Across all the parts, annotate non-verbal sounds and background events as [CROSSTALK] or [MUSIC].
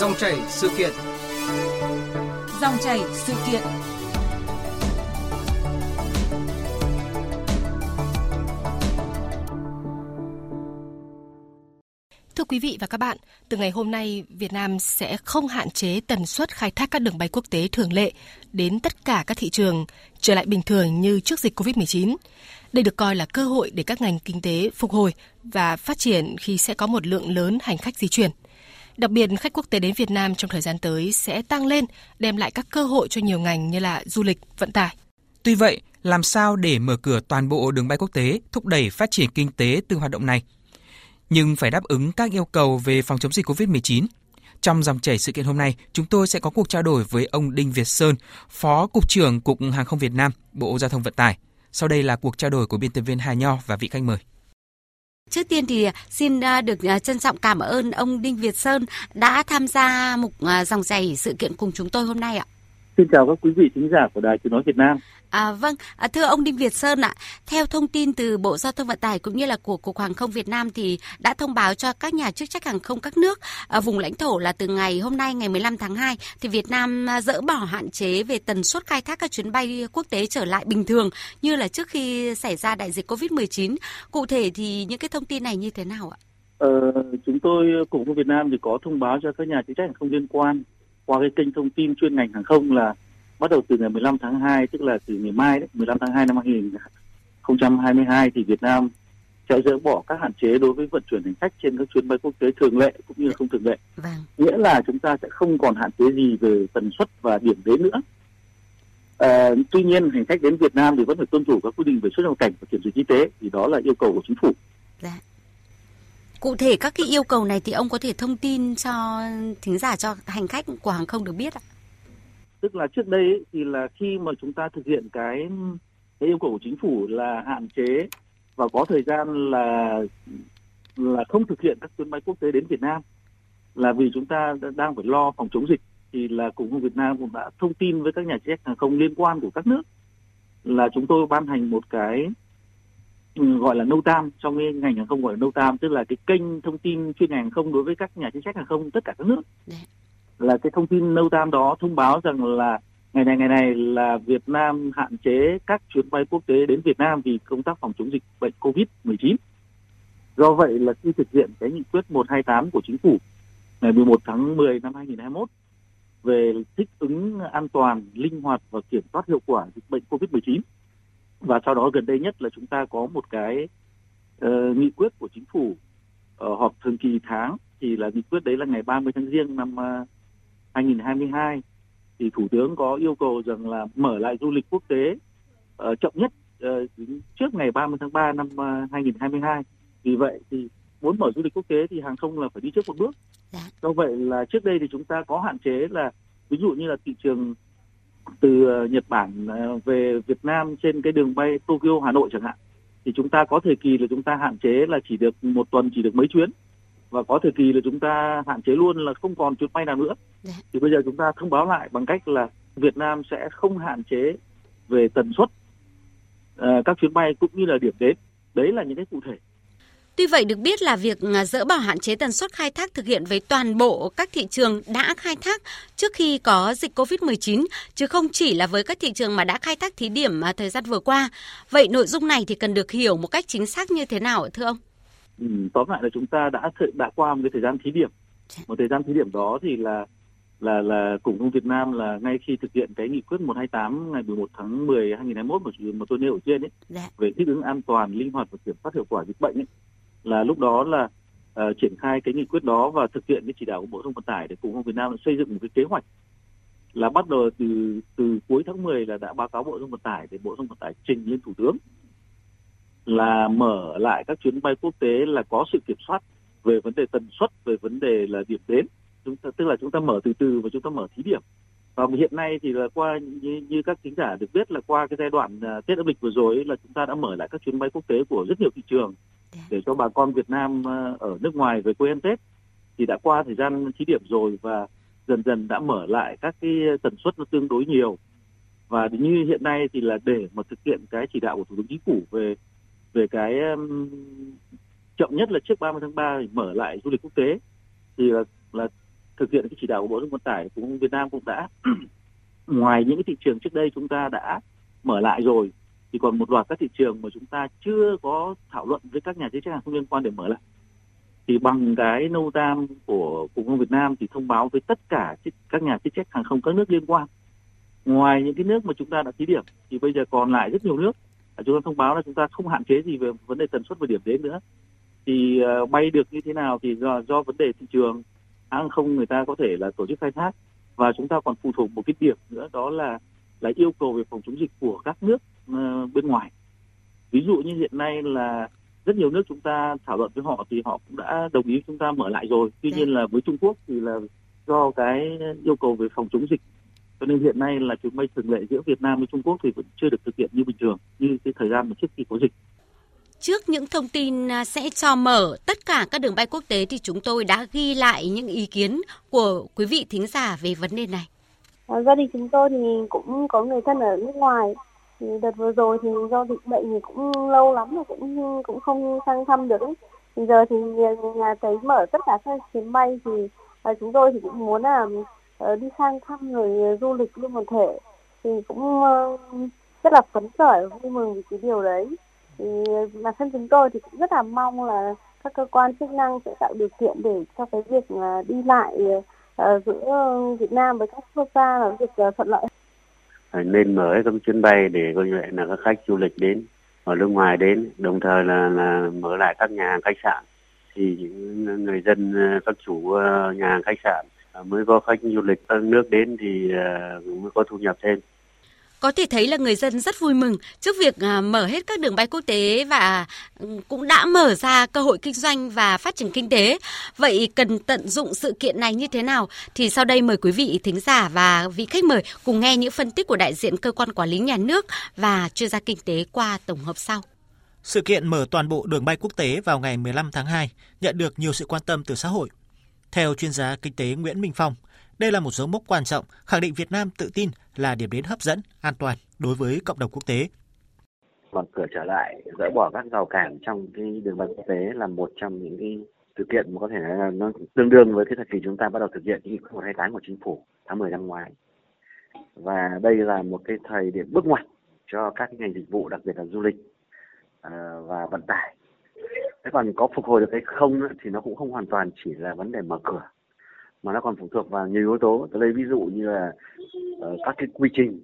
Dòng chảy sự kiện. Dòng chảy sự kiện. Thưa quý vị và các bạn, từ ngày hôm nay, Việt Nam sẽ không hạn chế tần suất khai thác các đường bay quốc tế thường lệ đến tất cả các thị trường trở lại bình thường như trước dịch COVID-19. Đây được coi là cơ hội để các ngành kinh tế phục hồi và phát triển khi sẽ có một lượng lớn hành khách di chuyển. Đặc biệt, khách quốc tế đến Việt Nam trong thời gian tới sẽ tăng lên, đem lại các cơ hội cho nhiều ngành như là du lịch, vận tải. Tuy vậy, làm sao để mở cửa toàn bộ đường bay quốc tế, thúc đẩy phát triển kinh tế từ hoạt động này? Nhưng phải đáp ứng các yêu cầu về phòng chống dịch COVID-19. Trong dòng chảy sự kiện hôm nay, chúng tôi sẽ có cuộc trao đổi với ông Đinh Việt Sơn, Phó Cục trưởng Cục Hàng không Việt Nam, Bộ Giao thông Vận tải. Sau đây là cuộc trao đổi của biên tập viên Hà Nho và vị khách mời. Trước tiên thì à, xin à, được à, trân trọng cảm ơn ông Đinh Việt Sơn đã tham gia mục dòng chảy sự kiện cùng chúng tôi hôm nay ạ. Xin chào các quý vị thính giả của Đài Tiếng nói Việt Nam. À, vâng, à, thưa ông Đinh Việt Sơn ạ, theo thông tin từ Bộ Giao thông Vận tải cũng như là của Cục Hàng không Việt Nam thì đã thông báo cho các nhà chức trách hàng không các nước à, vùng lãnh thổ là từ ngày hôm nay ngày 15 tháng 2 thì Việt Nam à, dỡ bỏ hạn chế về tần suất khai thác các chuyến bay quốc tế trở lại bình thường như là trước khi xảy ra đại dịch Covid-19. Cụ thể thì những cái thông tin này như thế nào ạ? Ờ, chúng tôi Cục Hàng không Việt Nam thì có thông báo cho các nhà chức trách hàng không liên quan qua cái kênh thông tin chuyên ngành hàng không là bắt đầu từ ngày 15 tháng 2 tức là từ ngày mai đấy 15 tháng 2 năm 2022 thì Việt Nam sẽ dỡ bỏ các hạn chế đối với vận chuyển hành khách trên các chuyến bay quốc tế thường lệ cũng như không thường lệ. Vâng. Nghĩa là chúng ta sẽ không còn hạn chế gì về tần suất và điểm đến nữa. À, tuy nhiên hành khách đến Việt Nam thì vẫn phải tuân thủ các quy định về xuất nhập cảnh và kiểm dịch y tế thì đó là yêu cầu của chính phủ. Dạ. Cụ thể các cái yêu cầu này thì ông có thể thông tin cho thính giả cho hành khách của hàng không được biết ạ? Tức là trước đây ấy, thì là khi mà chúng ta thực hiện cái cái yêu cầu của chính phủ là hạn chế và có thời gian là là không thực hiện các chuyến bay quốc tế đến Việt Nam là vì chúng ta đang phải lo phòng chống dịch thì là cục hàng Việt Nam cũng đã thông tin với các nhà chức hàng không liên quan của các nước là chúng tôi ban hành một cái ừ, gọi là nâu tam trong cái ngành hàng không gọi là nâu tam tức là cái kênh thông tin chuyên ngành hàng không đối với các nhà chức trách hàng không tất cả các nước. Dạ là cái thông tin nâu tam đó thông báo rằng là ngày này ngày này là Việt Nam hạn chế các chuyến bay quốc tế đến Việt Nam vì công tác phòng chống dịch bệnh Covid-19. Do vậy là khi thực hiện cái nghị quyết 128 của chính phủ ngày 11 tháng 10 năm 2021 về thích ứng an toàn, linh hoạt và kiểm soát hiệu quả dịch bệnh Covid-19 và sau đó gần đây nhất là chúng ta có một cái uh, nghị quyết của chính phủ ở họp thường kỳ tháng thì là nghị quyết đấy là ngày 30 tháng riêng năm uh, 2022 thì thủ tướng có yêu cầu rằng là mở lại du lịch quốc tế uh, chậm nhất uh, trước ngày 30 tháng 3 năm uh, 2022 vì vậy thì muốn mở du lịch quốc tế thì hàng không là phải đi trước một bước. Dạ. do vậy là trước đây thì chúng ta có hạn chế là ví dụ như là thị trường từ ờ, Nhật Bản ờ, về Việt Nam trên cái đường bay Tokyo Hà Nội chẳng hạn thì chúng ta có thời kỳ là chúng ta hạn chế là chỉ được một tuần chỉ được mấy chuyến và có thời kỳ là chúng ta hạn chế luôn là không còn chuyến bay nào nữa Dạ. thì bây giờ chúng ta thông báo lại bằng cách là Việt Nam sẽ không hạn chế về tần suất ờ, các chuyến bay cũng như là điểm đến đấy là những cái cụ thể Tuy vậy được biết là việc à, dỡ bỏ hạn chế tần suất khai thác thực hiện với toàn bộ các thị trường đã khai thác trước khi có dịch COVID-19 chứ không chỉ là với các thị trường mà đã khai thác thí điểm à, thời gian vừa qua. Vậy nội dung này thì cần được hiểu một cách chính xác như thế nào thưa ông? Ừ, tóm lại là chúng ta đã th- đã qua một cái thời gian thí điểm Dạ. một thời gian thí điểm đó thì là là là cục không Việt Nam là ngay khi thực hiện cái nghị quyết 128 ngày 11 tháng 10 2021 mà, mà tôi nêu ở trên ấy Dạ. về thích ứng an toàn linh hoạt và kiểm soát hiệu quả dịch bệnh ấy là lúc đó là ờ, triển khai cái nghị quyết đó và thực hiện cái chỉ đạo của Bộ thông Vận tải để cục không Việt Nam xây dựng một cái kế hoạch là bắt đầu từ từ cuối tháng 10 là đã báo cáo Bộ thông Vận tải để Bộ thông Vận tải trình lên Thủ tướng là mở lại các chuyến bay quốc tế là có sự kiểm soát về vấn đề tần suất về vấn đề là điểm đến. Chúng ta tức là chúng ta mở từ từ và chúng ta mở thí điểm. Và hiện nay thì là qua như, như các thính giả được biết là qua cái giai đoạn à, Tết âm lịch vừa rồi ấy, là chúng ta đã mở lại các chuyến bay quốc tế của rất nhiều thị trường Dạ. để cho bà con Việt Nam à, ở nước ngoài về quê ăn Tết. Thì đã qua thời gian thí điểm rồi và dần dần đã mở lại các cái tần suất nó tương đối nhiều. Và như hiện nay thì là để mà thực hiện cái chỉ đạo của Thủ tướng Chính phủ về về cái um, chậm nhất là trước 30 tháng 3 thì mở lại du lịch quốc tế. Thì là là thực hiện cái chỉ đạo của Bộ Giao thông Vận tải cũng Việt Nam cũng đã [CLEARS THROAT] ngoài những cái thị trường trước đây chúng ta đã mở lại rồi thì còn một loạt các thị trường mà chúng ta chưa có thảo luận với các nhà chức trách hàng không liên quan để mở lại. Thì bằng cái nâu tam của cục hàng Việt Nam thì thông báo với tất cả các nhà chức trách hàng không các nước liên quan. Ngoài những cái nước mà chúng ta đã thí điểm thì bây giờ còn lại rất nhiều nước chúng ta thông báo là chúng ta không hạn chế gì về vấn đề tần suất và điểm đến nữa. Thì uh, bay được như thế nào thì do, do vấn đề thị trường hãng không người ta có thể là tổ chức khai thác. Và chúng ta còn phụ thuộc một cái điểm nữa đó là là yêu cầu về phòng chống dịch của các nước uh, bên ngoài. Ví dụ như hiện nay là rất nhiều nước chúng ta thảo luận với họ thì họ cũng đã đồng ý chúng ta mở lại rồi. Tuy nhiên là với Trung Quốc thì là do cái yêu cầu về phòng chống dịch cho nên hiện nay là chuyến bay thường lệ giữa Việt Nam với Trung Quốc thì vẫn chưa được thực hiện như bình thường như cái thời gian mà trước khi có dịch. Trước những thông tin à, sẽ cho mở tất cả các đường bay quốc tế thì chúng tôi đã ghi lại những ý kiến của quý vị thính giả về vấn đề này. À, gia đình chúng tôi thì cũng có người thân ở nước ngoài. Thì đợt vừa rồi thì do dịch bệnh thì cũng lâu lắm rồi cũng cũng không sang thăm được. Ấy. Thì giờ thì nhà thấy mở tất cả các chuyến bay thì à, chúng tôi thì cũng muốn là Ờ, đi sang thăm người du lịch luôn một thể. Thì cũng ờ, rất là phấn khởi vui mừng vì cái điều đấy. Thì bản thân chúng tôi thì cũng rất là mong là các cơ quan chức năng sẽ tạo điều kiện để cho cái việc đi lại ờ, giữa Việt Nam với các quốc gia là việc thuận lợi. Nên mở các chuyến bay để coi như là các khách du lịch đến ở nước ngoài đến đồng thời là, là mở lại các nhà hàng khách sạn. Thì những người dân các chủ nhà hàng khách sạn mới có khách du lịch các nước đến thì à, mới có thu nhập thêm. Có thể thấy là người dân rất vui mừng trước việc à, mở hết các đường bay quốc tế và ừ, cũng đã mở ra cơ hội kinh doanh và phát triển kinh tế. Vậy cần tận dụng sự kiện này như thế nào? Thì sau đây mời quý vị thính giả và vị khách mời cùng nghe những phân tích của đại diện cơ quan quản lý nhà nước và chuyên gia kinh tế qua tổng hợp sau. Sự kiện mở toàn bộ đường bay quốc tế vào ngày 15 tháng 2 nhận được nhiều sự quan tâm từ xã hội theo chuyên gia kinh tế Nguyễn Minh Phong, đây là một dấu mốc quan trọng khẳng định Việt Nam tự tin là điểm đến hấp dẫn, an toàn đối với cộng đồng quốc tế. Mở cửa trở lại, dỡ bỏ các rào cản trong cái đường bay quốc tế là một trong những cái sự kiện mà có thể nói là nó tương đương với cái thời kỳ chúng ta bắt đầu thực hiện nghị quyết 128 của chính phủ tháng 10 năm ngoái. Và đây là một cái thời điểm bước ngoặt cho các ngành dịch vụ, đặc biệt là du lịch ờ, và vận tải thế còn có phục hồi được hay không thì nó cũng không hoàn toàn chỉ là vấn đề mở cửa mà nó còn phụ thuộc vào nhiều yếu tố. Tôi lấy ví dụ như là uh, các cái quy trình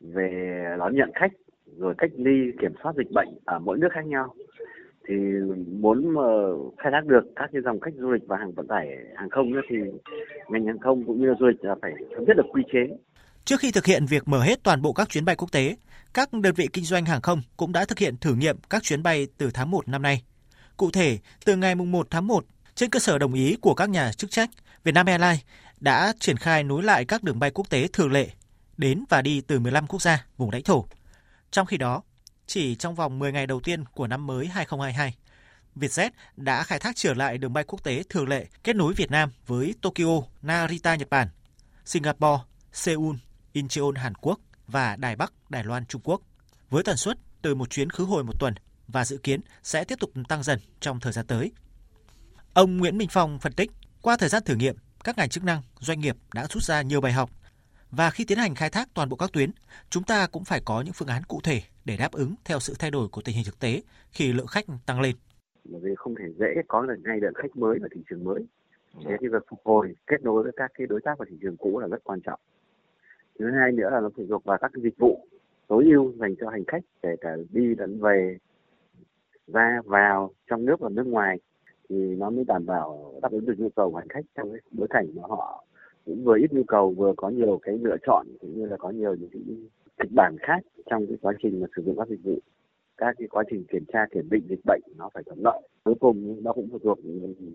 về đón nhận khách rồi cách ly kiểm soát dịch bệnh ở mỗi nước khác nhau. Thì muốn mà khai thác được các cái dòng khách du lịch và hàng vận tải hàng không thì ngành hàng không cũng như là du lịch là phải thống nhất được quy chế. Trước khi thực hiện việc mở hết toàn bộ các chuyến bay quốc tế, các đơn vị kinh doanh hàng không cũng đã thực hiện thử nghiệm các chuyến bay từ tháng 1 năm nay. Cụ thể, từ ngày 1 tháng 1, trên cơ sở đồng ý của các nhà chức trách, Vietnam Airlines đã triển khai nối lại các đường bay quốc tế thường lệ đến và đi từ 15 quốc gia, vùng lãnh thổ. Trong khi đó, chỉ trong vòng 10 ngày đầu tiên của năm mới 2022, Vietjet đã khai thác trở lại đường bay quốc tế thường lệ kết nối Việt Nam với Tokyo, Narita, Nhật Bản, Singapore, Seoul, Incheon Hàn Quốc và Đài Bắc, Đài Loan Trung Quốc với tần suất từ một chuyến khứ hồi một tuần và dự kiến sẽ tiếp tục tăng dần trong thời gian tới. Ông Nguyễn Minh Phong phân tích, qua thời gian thử nghiệm, các ngành chức năng, doanh nghiệp đã rút ra nhiều bài học và khi tiến hành khai thác toàn bộ các tuyến, chúng ta cũng phải có những phương án cụ thể để đáp ứng theo sự thay đổi của tình hình thực tế khi lượng khách tăng lên. Bởi vì không thể dễ có được ngay lượng khách mới ở thị trường mới. Thế thì việc phục hồi kết nối với các cái đối tác của thị trường cũ là rất quan trọng thứ hai nữa là nó phụ thuộc vào các cái dịch vụ tối ưu dành cho hành khách, kể cả đi lẫn về, ra, vào, trong nước và nước ngoài, thì nó mới đảm bảo đáp ứng được nhu cầu của hành khách trong cái bối cảnh mà họ cũng vừa ít nhu cầu, vừa có nhiều cái lựa chọn, cũng như là có nhiều những cái kịch bản khác trong cái quá trình mà sử dụng các dịch vụ. Các cái quá trình kiểm tra, kiểm định dịch bệnh nó phải thuận lợi. Cuối cùng nó cũng phụ thuộc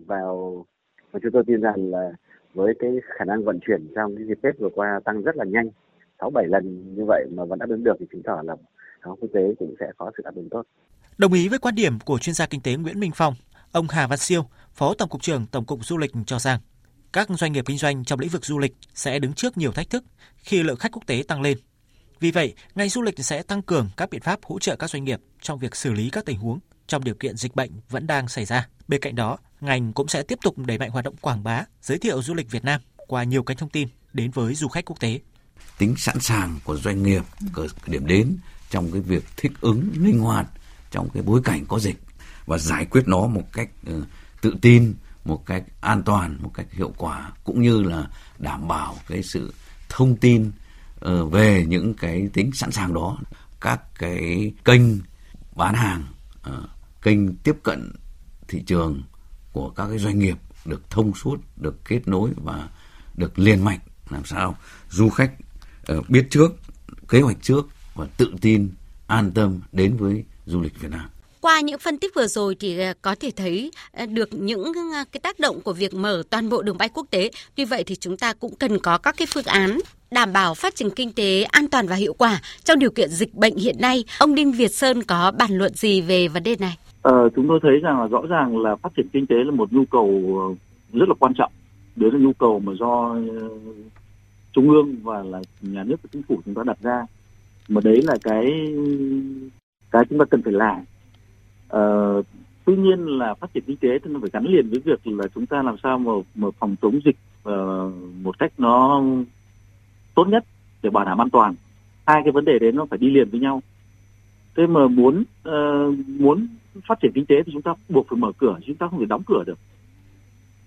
vào và chúng tôi tin rằng là với cái khả năng vận chuyển trong cái dịp Tết vừa qua tăng rất là nhanh sáu bảy lần như vậy mà vẫn đáp ứng được thì chứng tỏ là hàng quốc tế cũng sẽ có sự đáp ứng tốt. Đồng ý với quan điểm của chuyên gia kinh tế Nguyễn Minh Phong, ông Hà Văn Siêu, Phó Tổng cục trưởng Tổng cục Du lịch cho rằng các doanh nghiệp kinh doanh trong lĩnh vực du lịch sẽ đứng trước nhiều thách thức khi lượng khách quốc tế tăng lên. Vì vậy, ngành du lịch sẽ tăng cường các biện pháp hỗ trợ các doanh nghiệp trong việc xử lý các tình huống trong điều kiện dịch bệnh vẫn đang xảy ra. Bên cạnh đó, ngành cũng sẽ tiếp tục đẩy mạnh hoạt động quảng bá, giới thiệu du lịch Việt Nam qua nhiều kênh thông tin đến với du khách quốc tế. Tính sẵn sàng của doanh nghiệp, của điểm đến trong cái việc thích ứng linh hoạt trong cái bối cảnh có dịch và giải quyết nó một cách ờ, tự tin, một cách an toàn, một cách hiệu quả cũng như là đảm bảo cái sự thông tin ờ, về những cái tính sẵn sàng đó các cái kênh bán hàng ờ, kênh tiếp cận thị trường của các cái doanh nghiệp được thông suốt được kết nối và được liên mạch làm sao du khách uh, biết trước kế hoạch trước và tự tin an tâm đến với du lịch Việt Nam qua những phân tích vừa rồi thì ờ, có thể thấy ờ, được những cái tác động của việc mở toàn bộ đường bay quốc tế. Tuy vậy thì chúng ta cũng cần có các cái phương án đảm bảo phát triển kinh tế an toàn và hiệu quả trong điều kiện dịch bệnh hiện nay. Ông Đinh Việt Sơn có bàn luận gì về vấn đề này? Ờ, chúng tôi thấy rằng là rõ ràng là phát triển kinh tế là một nhu cầu ờ, rất là quan trọng. Đấy là nhu cầu mà do ờ, trung ương và là nhà nước và chính phủ chúng ta đặt ra. Mà đấy là cái cái chúng ta cần phải làm Uh, tuy nhiên là phát triển kinh tế thì nó phải gắn liền với việc là chúng ta làm sao mà, mà phòng chống dịch uh, một cách nó tốt nhất để bảo đảm an toàn hai cái vấn đề đấy nó phải đi liền với nhau thế mà muốn uh, muốn phát triển kinh tế thì chúng ta buộc phải mở cửa chúng ta không thể đóng cửa được.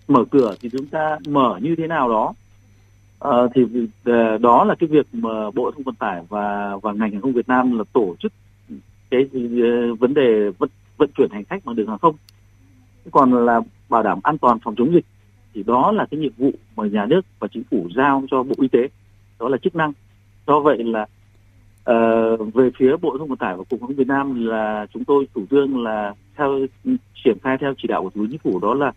Mở cửa thì chúng ta mở như thế nào đó. À, thì ờ, đó là cái việc mà bộ thông vận tải và và ngành hàng không Việt Nam là tổ chức cái uh, vấn đề vận vận chuyển hành khách bằng đường hàng không. Còn là bảo đảm an toàn phòng chống dịch thì đó là cái nhiệm vụ mà nhà nước và chính phủ giao cho bộ y tế đó là chức năng. Do vậy là À, về phía bộ giao thông vận tải và cục hàng không việt nam là chúng tôi chủ trương là theo triển khai theo chỉ đạo của thủ tướng chính phủ đó là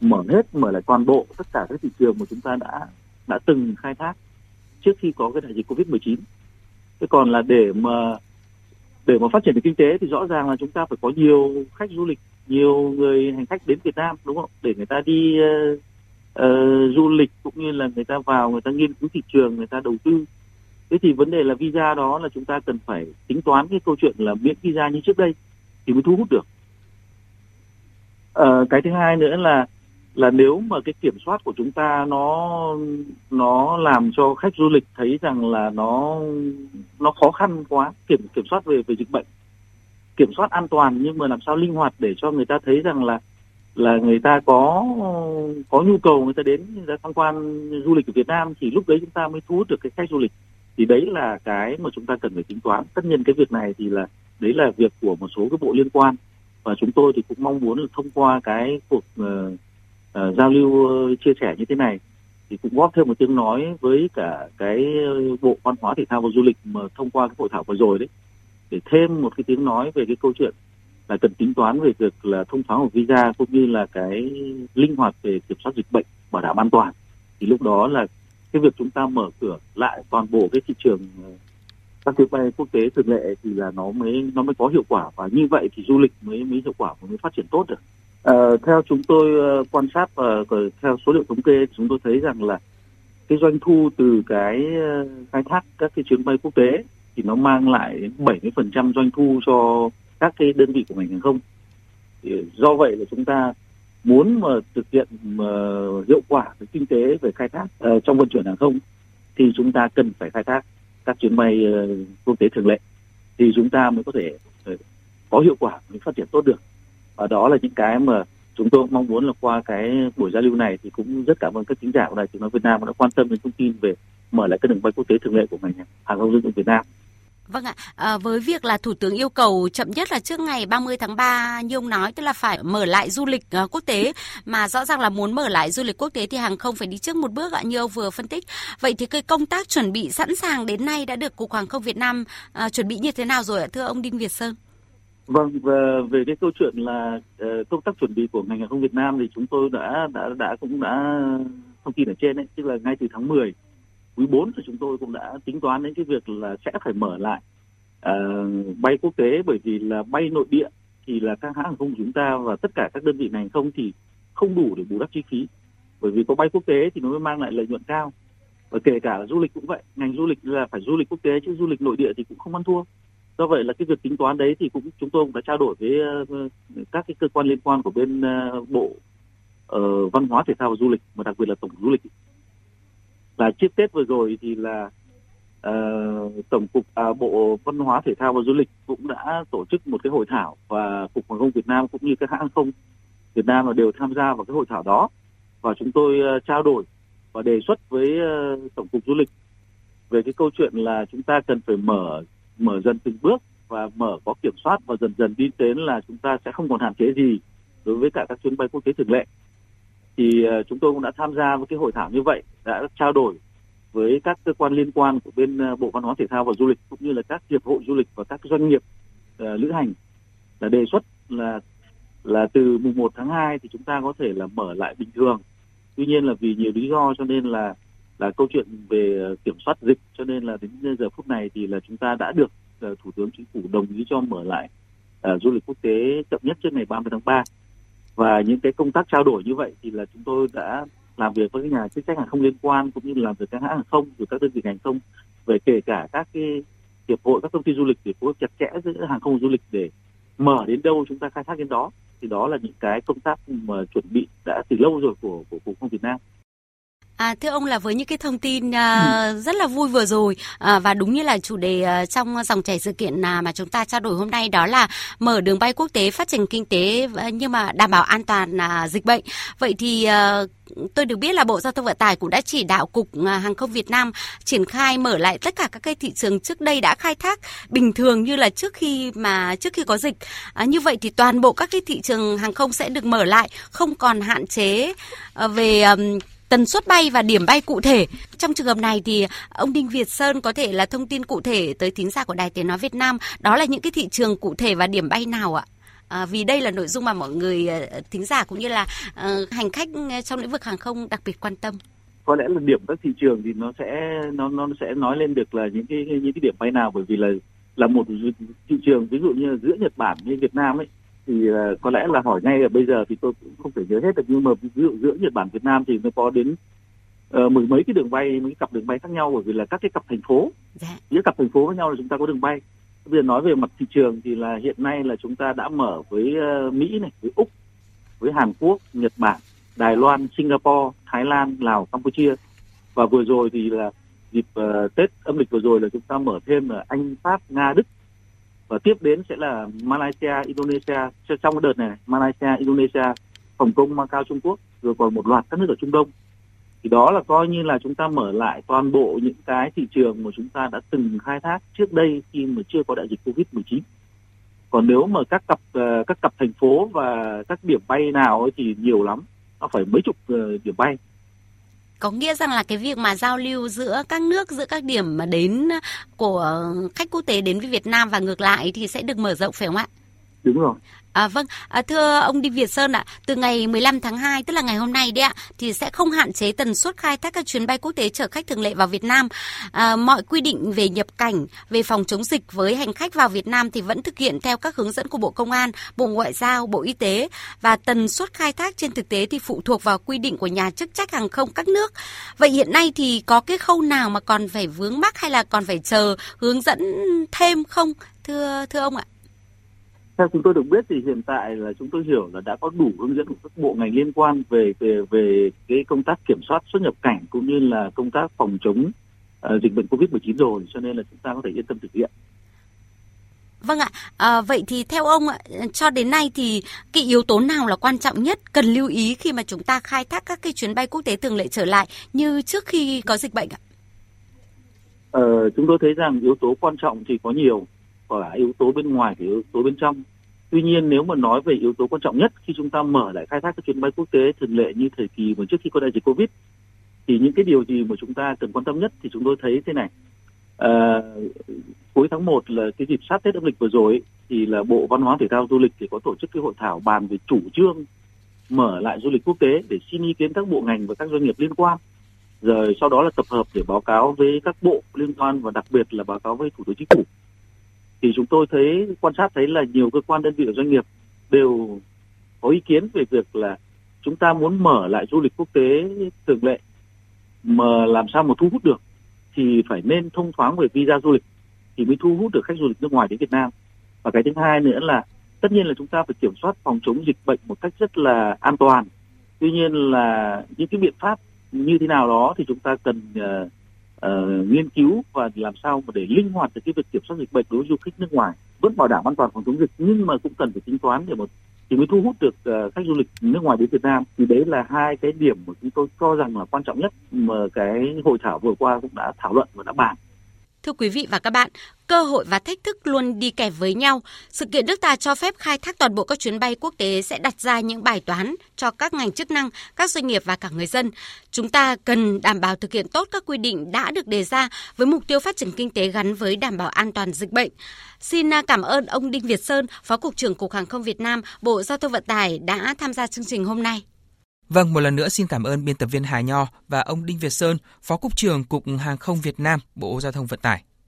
mở hết mở lại toàn bộ tất cả các thị trường mà chúng ta đã đã từng khai thác trước khi có cái đại dịch covid 19 thế còn là để mà để mà phát triển được kinh tế thì rõ ràng là chúng ta phải có nhiều khách du lịch nhiều người hành khách đến Việt Nam đúng không? Để người ta đi uh, uh, du lịch cũng như là người ta vào người ta nghiên cứu thị trường người ta đầu tư thế thì vấn đề là visa đó là chúng ta cần phải tính toán cái câu chuyện là miễn visa như trước đây thì mới thu hút được. À, cái thứ hai nữa là là nếu mà cái kiểm soát của chúng ta nó nó làm cho khách du lịch thấy rằng là nó nó khó khăn quá kiểm kiểm soát về về dịch bệnh kiểm soát an toàn nhưng mà làm sao linh hoạt để cho người ta thấy rằng là là người ta có có nhu cầu người ta đến người ta tham quan du lịch ở Việt Nam thì lúc đấy chúng ta mới thu hút được cái khách du lịch thì đấy là cái mà chúng ta cần phải tính toán. Tất nhiên cái việc này thì là đấy là việc của một số cái bộ liên quan. Và chúng tôi thì cũng mong muốn là thông qua cái cuộc uh, uh, giao lưu uh, chia sẻ như thế này. Thì cũng góp thêm một tiếng nói với cả cái bộ văn hóa thể thao và du lịch mà thông qua cái hội thảo vừa rồi đấy để thêm một cái tiếng nói về cái câu chuyện là cần tính toán về việc là thông thoáng của visa cũng như là cái linh hoạt về kiểm soát dịch bệnh bảo đảm an toàn. Thì lúc đó là cái việc chúng ta mở cửa lại toàn bộ cái thị trường ờ, các chuyến bay quốc tế thường lệ thì là nó mới nó mới có hiệu quả và như vậy thì du lịch mới mới hiệu quả và mới phát triển tốt được À, theo chúng tôi ờ, quan sát và theo số liệu thống kê chúng tôi thấy rằng là cái doanh thu từ cái khai thác các cái chuyến bay quốc tế thì nó mang lại 70% doanh thu cho các cái đơn vị của ngành hàng không. Thì do vậy là chúng ta muốn mà thực hiện mà hiệu quả về kinh tế về khai thác uh, trong vận chuyển hàng không thì chúng ta cần phải khai thác các chuyến bay uh, quốc tế thường lệ thì chúng ta mới có thể uh, có hiệu quả mới phát triển tốt được và đó là những cái mà chúng tôi mong muốn là qua cái buổi giao lưu này thì cũng rất cảm ơn các chính giả của đài tiếng nói Việt Nam đã quan tâm đến thông tin về mở lại các đường bay quốc tế thường lệ của ngành hàng không dân dụng Việt Nam. Vâng ạ, à, với việc là Thủ tướng yêu cầu chậm nhất là trước ngày 30 tháng 3 như ông nói tức là phải mở lại du lịch uh, quốc tế mà rõ ràng là muốn mở lại du lịch quốc tế thì hàng không phải đi trước một bước ạ như ông vừa phân tích. Vậy thì cái công tác chuẩn bị sẵn sàng đến nay đã được Cục Hàng không Việt Nam uh, chuẩn bị như thế nào rồi ạ thưa ông Đinh Việt Sơn? Vâng, về, về cái câu chuyện là uh, công tác chuẩn bị của ngành hàng không Việt Nam thì chúng tôi đã đã đã cũng đã thông tin ở trên đấy, tức là ngay từ tháng 10 quý 4 thì chúng tôi cũng đã tính toán đến cái việc là sẽ phải mở lại uh, bay quốc tế. Bởi vì là bay nội địa thì là các hãng hàng không chúng ta và tất cả các đơn vị ngành không thì không đủ để bù đắp chi phí. Bởi vì có bay quốc tế thì nó mới mang lại lợi nhuận cao. Và kể cả là du lịch cũng vậy ngành du lịch là phải du lịch quốc tế chứ du lịch nội địa thì cũng không ăn thua. Do vậy là cái việc tính toán đấy thì cũng chúng tôi cũng đã trao đổi với uh, các cái cơ quan liên quan của bên uh, bộ uh, văn hóa thể thao và du lịch mà đặc biệt là tổng du lịch là trước tết vừa rồi thì là uh, tổng cục à, bộ văn hóa thể thao và du lịch cũng đã tổ chức một cái hội thảo và cục hàng không Việt Nam cũng như các hãng không Việt Nam là đều tham gia vào cái hội thảo đó. Và chúng tôi uh, trao đổi và đề xuất với uh, tổng cục du lịch về cái câu chuyện là chúng ta cần phải mở mở dần từng bước và mở có kiểm soát và dần dần đi đến là chúng ta sẽ không còn hạn chế gì đối với cả các chuyến bay quốc tế thường lệ. Thì uh, chúng tôi cũng đã tham gia với cái hội thảo như vậy đã trao đổi với các cơ quan liên quan của bên ờ, bộ văn hóa thể thao và du lịch cũng như là các hiệp hội du lịch và các doanh nghiệp uh, lữ hành là đề xuất là là từ mùng 1 tháng 2 thì chúng ta có thể là mở lại bình thường. Tuy nhiên là vì nhiều lý do cho nên là là câu chuyện về ờ, kiểm soát dịch cho nên là đến giờ phút này thì là chúng ta đã được uh, thủ tướng chính phủ đồng ý cho mở lại uh, du lịch quốc tế chậm nhất trước ngày 30 tháng 3 và những cái công tác trao đổi như vậy thì là chúng tôi đã làm việc với các nhà chức trách hàng không liên quan cũng như là làm việc các hãng hàng không, rồi các đơn vị hàng không, về kể cả các cái hiệp hội, các công ty du lịch để phối hợp chặt chẽ giữa hàng không du lịch để mở đến đâu chúng ta khai thác đến đó. Thì đó là những cái công tác mà chuẩn bị đã từ lâu rồi của của cục không Việt Nam. À, thưa ông là với những cái thông tin uh, ừ. rất là vui vừa rồi uh, và đúng như là chủ đề uh, trong dòng chảy sự kiện uh, mà chúng ta trao đổi hôm nay đó là mở đường bay quốc tế phát triển kinh tế uh, nhưng mà đảm bảo an toàn uh, dịch bệnh. Vậy thì uh, tôi được biết là Bộ Giao thông Vận tải cũng đã chỉ đạo Cục Hàng không Việt Nam triển khai mở lại tất cả các cái thị trường trước đây đã khai thác bình thường như là trước khi mà trước khi có dịch. À, như vậy thì toàn bộ các cái thị trường hàng không sẽ được mở lại, không còn hạn chế uh, về um, tần suất bay và điểm bay cụ thể. Trong trường hợp này thì ông Đinh Việt Sơn có thể là thông tin cụ thể tới thính giả của Đài Tiếng Nói Việt Nam, đó là những cái thị trường cụ thể và điểm bay nào ạ? À, vì đây là nội dung mà mọi người ờ, thính giả cũng như là uh, hành khách ờ, trong lĩnh vực hàng không đặc biệt quan tâm có lẽ là điểm các thị trường thì nó sẽ nó nó sẽ nói lên được là những cái những cái điểm bay nào bởi vì là là một thị trường ví dụ như giữa Nhật Bản với Việt Nam ấy thì uh, có lẽ là hỏi ngay ở bây giờ thì tôi cũng không thể nhớ hết được. Nhưng mà ví dụ giữa Nhật Bản Việt Nam thì nó có đến uh, mười mấy cái đường bay mấy cặp đường bay khác nhau bởi vì là các cái cặp thành phố. Dạ. giữa cặp thành phố với nhau là chúng ta có đường bay. Bây giờ nói về mặt thị trường thì là hiện nay là chúng ta đã mở với uh, Mỹ này với Úc với Hàn Quốc Nhật Bản Đài Loan Singapore Thái Lan Lào Campuchia. Và vừa rồi thì là dịp uh, Tết âm lịch vừa rồi là chúng ta mở thêm là Anh Pháp Nga Đức và tiếp đến sẽ là Malaysia, Indonesia. Trong cái đợt này Malaysia, Indonesia, Hồng Kông, Macau, Trung Quốc rồi còn một loạt các nước ở Trung Đông. Thì đó là coi như là chúng ta mở lại toàn bộ những cái thị trường mà chúng ta đã từng khai thác trước đây khi mà chưa có đại dịch Covid 19 còn nếu mà các cặp ờ, các cặp thành phố và các điểm bay nào ấy thì nhiều lắm. Nó phải mấy chục ờ, điểm bay có nghĩa rằng là cái việc mà giao lưu giữa các nước, giữa các điểm mà đến ờ, của khách quốc tế đến với Việt Nam và ngược lại thì sẽ được mở rộng phải không ạ? Đúng rồi. À, vâng, à, thưa ông Đinh Việt Sơn ạ, từ ngày 15 tháng 2 tức là ngày hôm nay đấy ạ, thì sẽ không hạn chế tần suất khai thác các chuyến bay quốc tế chở khách thường lệ vào Việt Nam. À, mọi quy định về nhập cảnh, về phòng chống dịch với hành khách vào Việt Nam thì vẫn thực hiện theo các hướng dẫn của Bộ Công an, Bộ Ngoại giao, Bộ Y tế và tần suất khai thác trên thực tế thì phụ thuộc vào quy định của nhà chức trách hàng không các nước. Vậy hiện nay thì có cái khâu nào mà còn phải vướng mắc hay là còn phải chờ hướng dẫn thêm không, thưa thưa ông ạ? Theo chúng tôi được biết thì hiện tại là chúng tôi hiểu là đã có đủ hướng dẫn của các bộ ngành liên quan về về về cái công tác kiểm soát xuất nhập cảnh cũng như là công tác phòng chống uh, dịch bệnh covid 19 rồi cho nên là chúng ta có thể yên tâm thực hiện. Vâng ạ, à, vậy thì theo ông cho đến nay thì cái yếu tố nào là quan trọng nhất cần lưu ý khi mà chúng ta khai thác các cái chuyến bay quốc tế thường lệ trở lại như trước khi có dịch bệnh ạ? Ờ, chúng tôi thấy rằng yếu tố quan trọng thì có nhiều cả yếu tố bên ngoài và yếu tố bên trong. Tuy nhiên nếu mà nói về yếu tố quan trọng nhất khi chúng ta mở lại khai thác các chuyến bay quốc tế thường lệ như thời kỳ mà trước khi có đại dịch covid thì những cái điều gì mà chúng ta cần quan tâm nhất thì chúng tôi thấy thế này. À, cuối tháng 1 là cái dịp sát Tết âm lịch vừa rồi thì là Bộ Văn hóa Thể thao Du lịch thì có tổ chức cái hội thảo bàn về chủ trương mở lại du lịch quốc tế để xin ý kiến các bộ ngành và các doanh nghiệp liên quan. Rồi sau đó là tập hợp để báo cáo với các bộ liên quan và đặc biệt là báo cáo với thủ tướng chính phủ thì chúng tôi thấy quan sát thấy là nhiều cơ quan đơn vị và doanh nghiệp đều có ý kiến về việc là chúng ta muốn mở lại du lịch quốc tế thường lệ mà làm sao mà thu hút được thì phải nên thông thoáng về visa du lịch thì mới thu hút được khách du lịch nước ngoài đến Việt Nam. Và cái thứ hai nữa là tất nhiên là chúng ta phải kiểm soát phòng chống dịch bệnh một cách rất là an toàn. Tuy nhiên là những cái biện pháp như thế nào đó thì chúng ta cần uh, uh, nghiên cứu và làm sao mà để linh hoạt được cái việc kiểm soát dịch bệnh đối với du khách nước ngoài vẫn bảo đảm an toàn phòng chống dịch nhưng mà cũng cần phải tính toán để một thì mới thu hút được uh, khách du lịch nước ngoài đến Việt Nam. Thì đấy là hai cái điểm mà chúng tôi cho rằng là quan trọng nhất mà cái hội thảo vừa qua cũng đã thảo luận và đã bàn. Thưa quý vị và các bạn, cơ hội và thách thức luôn đi kèm với nhau. Sự kiện nước ta cho phép khai thác toàn bộ các chuyến bay quốc tế sẽ đặt ra những bài toán cho các ngành chức năng, các doanh nghiệp và cả người dân. Chúng ta cần đảm bảo thực hiện tốt các quy định đã được đề ra với mục tiêu phát triển kinh tế gắn với đảm bảo an toàn dịch bệnh. Xin à, cảm ơn ông Đinh Việt Sơn, Phó Cục trưởng Cục Hàng không Việt Nam, Bộ Giao thông Vận tải đã tham gia chương trình hôm nay. Vâng, một lần nữa xin cảm ơn biên tập viên Hà Nho và ông Đinh Việt Sơn, Phó Cục trưởng Cục Hàng không Việt Nam, Bộ Giao thông Vận tải.